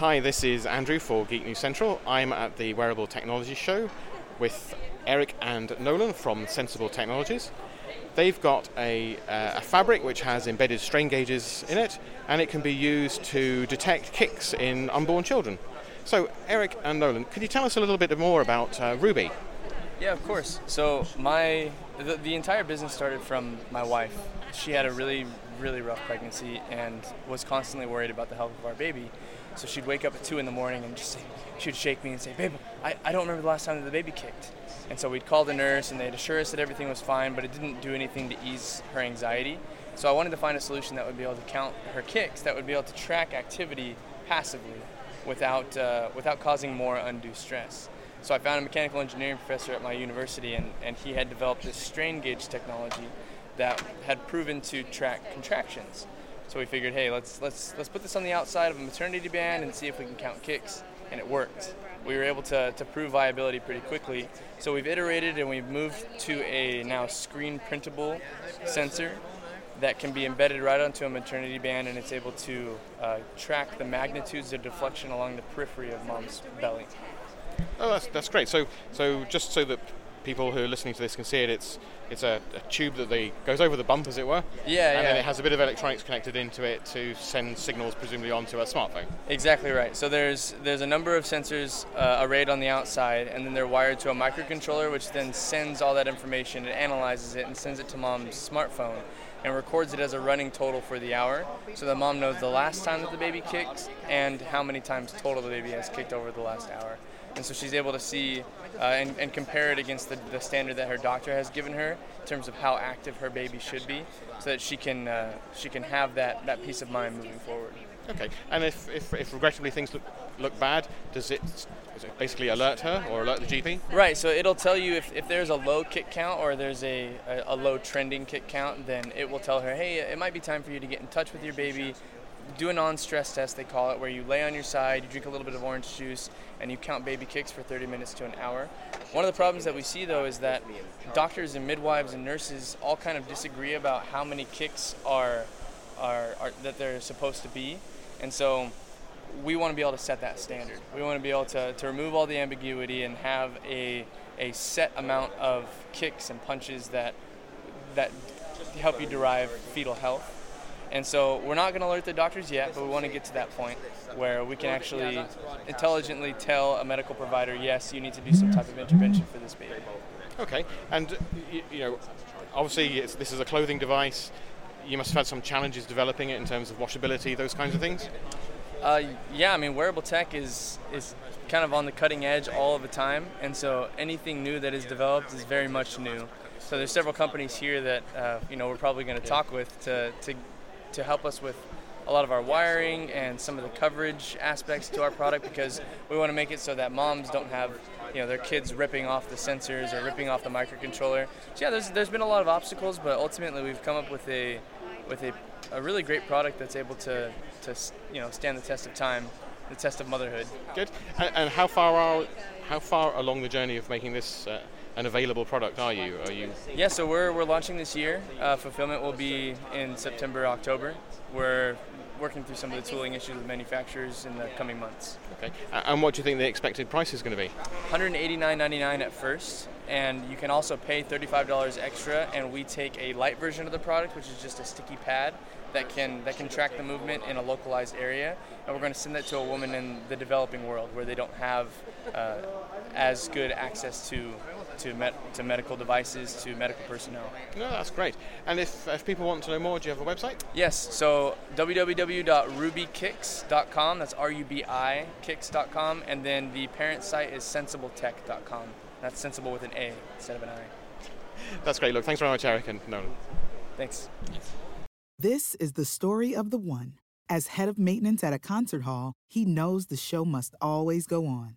Hi, this is Andrew for Geek News Central. I'm at the Wearable Technology Show with Eric and Nolan from Sensable Technologies. They've got a, uh, a, fabric which has embedded strain gauges in it, and it can be used to detect kicks in unborn children. So, Eric and Nolan, could you tell us a little bit more about uh, Rubi? Yeah, of course. So, my the, the entire business started from my wife. She had a really, really rough pregnancy and was constantly worried about the health of our baby. So she'd wake up at 2 in the morning and just say, she'd shake me and say, Babe, I, I don't remember the last time that the baby kicked. And so we'd call the nurse and they'd assure us that everything was fine, but it didn't do anything to ease her anxiety. So I wanted to find a solution that would be able to count her kicks, that would be able to track activity passively without, uh, without causing more undue stress. So I found a mechanical engineering professor at my university, and, and he had developed this strain gauge technology that had proven to track contractions. So we figured, hey, let's let's let's put this on the outside of a maternity band and see if we can count kicks, and it worked. We were able to, to prove viability pretty quickly. So we've iterated and we've moved to a now screen printable sensor that can be embedded right onto a maternity band, and it's able to uh, track the magnitudes of deflection along the periphery of mom's belly. Oh, that's, that's great. So, so just so that people who are listening to this can see it, it's it's a, a, tube that they goes over the bump, as it were. Yeah, yeah. and yeah. then it has a bit of electronics connected into it to send signals, presumably onto a smartphone. Exactly right. So there's there's a number of sensors uh, arrayed on the outside, and then they're wired to a microcontroller, which then sends all that information, it analyzes it, and sends it to mom's smartphone, and records it as a running total for the hour, so that mom knows the last time that the baby kicked and how many times total the baby has kicked over the last hour and so she's able to see uh, and, and, compare it against the, the, standard that her doctor has given her in terms of how active her baby should be, so that she can uh, she can have that, that peace of mind moving forward. Okay, and if, if, if regrettably things look, look bad, does it, does it basically alert her or alert the GP? Right, so it'll tell you if, if there's a low kick count or there's a, a, a low trending kick count, then it will tell her, hey, it might be time for you to get in touch with your baby, do a non-stress test they call it where you lay on your side you drink a little bit of orange juice and you count baby kicks for 30 minutes to an hour. One of the problems that we see though is that doctors and midwives and nurses all kind of disagree about how many kicks are, are, are that they're supposed to be. And so we want to be able to set that standard. We want to be able to, to remove all the ambiguity and have a, a set amount of kicks and punches that that help you derive fetal health and so we're not going to alert the doctors yet, but we want to get to that point where we can actually intelligently tell a medical provider, yes, you need to do some type of intervention for this baby. Okay, and you know, obviously this is a clothing device. You must have had some challenges developing it in terms of washability, those kinds of things. Uh, yeah, I mean, wearable tech is is kind of on the cutting edge all of the time, and so anything new that is developed is very much new. So there's several companies here that uh, you know we're probably going to talk with to, to to help us with a lot of our wiring and some of the coverage aspects to our product because we want to make it so that moms don't have you know their kids ripping off the sensors or ripping off the microcontroller. So yeah, there's there's been a lot of obstacles, but ultimately we've come up with a with a, a really great product that's able to to you know stand the test of time, the test of motherhood. Good. And, and how far are how far along the journey of making this? Uh, an available product are you? Are you? Yeah, so we're, we're launching this year. Uh, fulfillment will be in September, October. We're working through some of the tooling issues with manufacturers in the coming months. Okay. And what do you think the expected price is going to be? $189.99 at first, and you can also pay $35 extra, and we take a light version of the product, which is just a sticky pad that can that can track the movement in a localized area, and we're going to send that to a woman in the developing world where they don't have uh, as good access to to, met, to medical devices, to medical personnel. No, that's great. And if, if people want to know more, do you have a website? Yes, so www.rubikicks.com, that's R-U-B-I, kicks.com, and then the parent site is sensabletech.com. That's sensible with an A instead of an I. That's great. Look, thanks very much, Eric and Nolan. Thanks. This is the story of the one. As head of maintenance at a concert hall, he knows the show must always go on.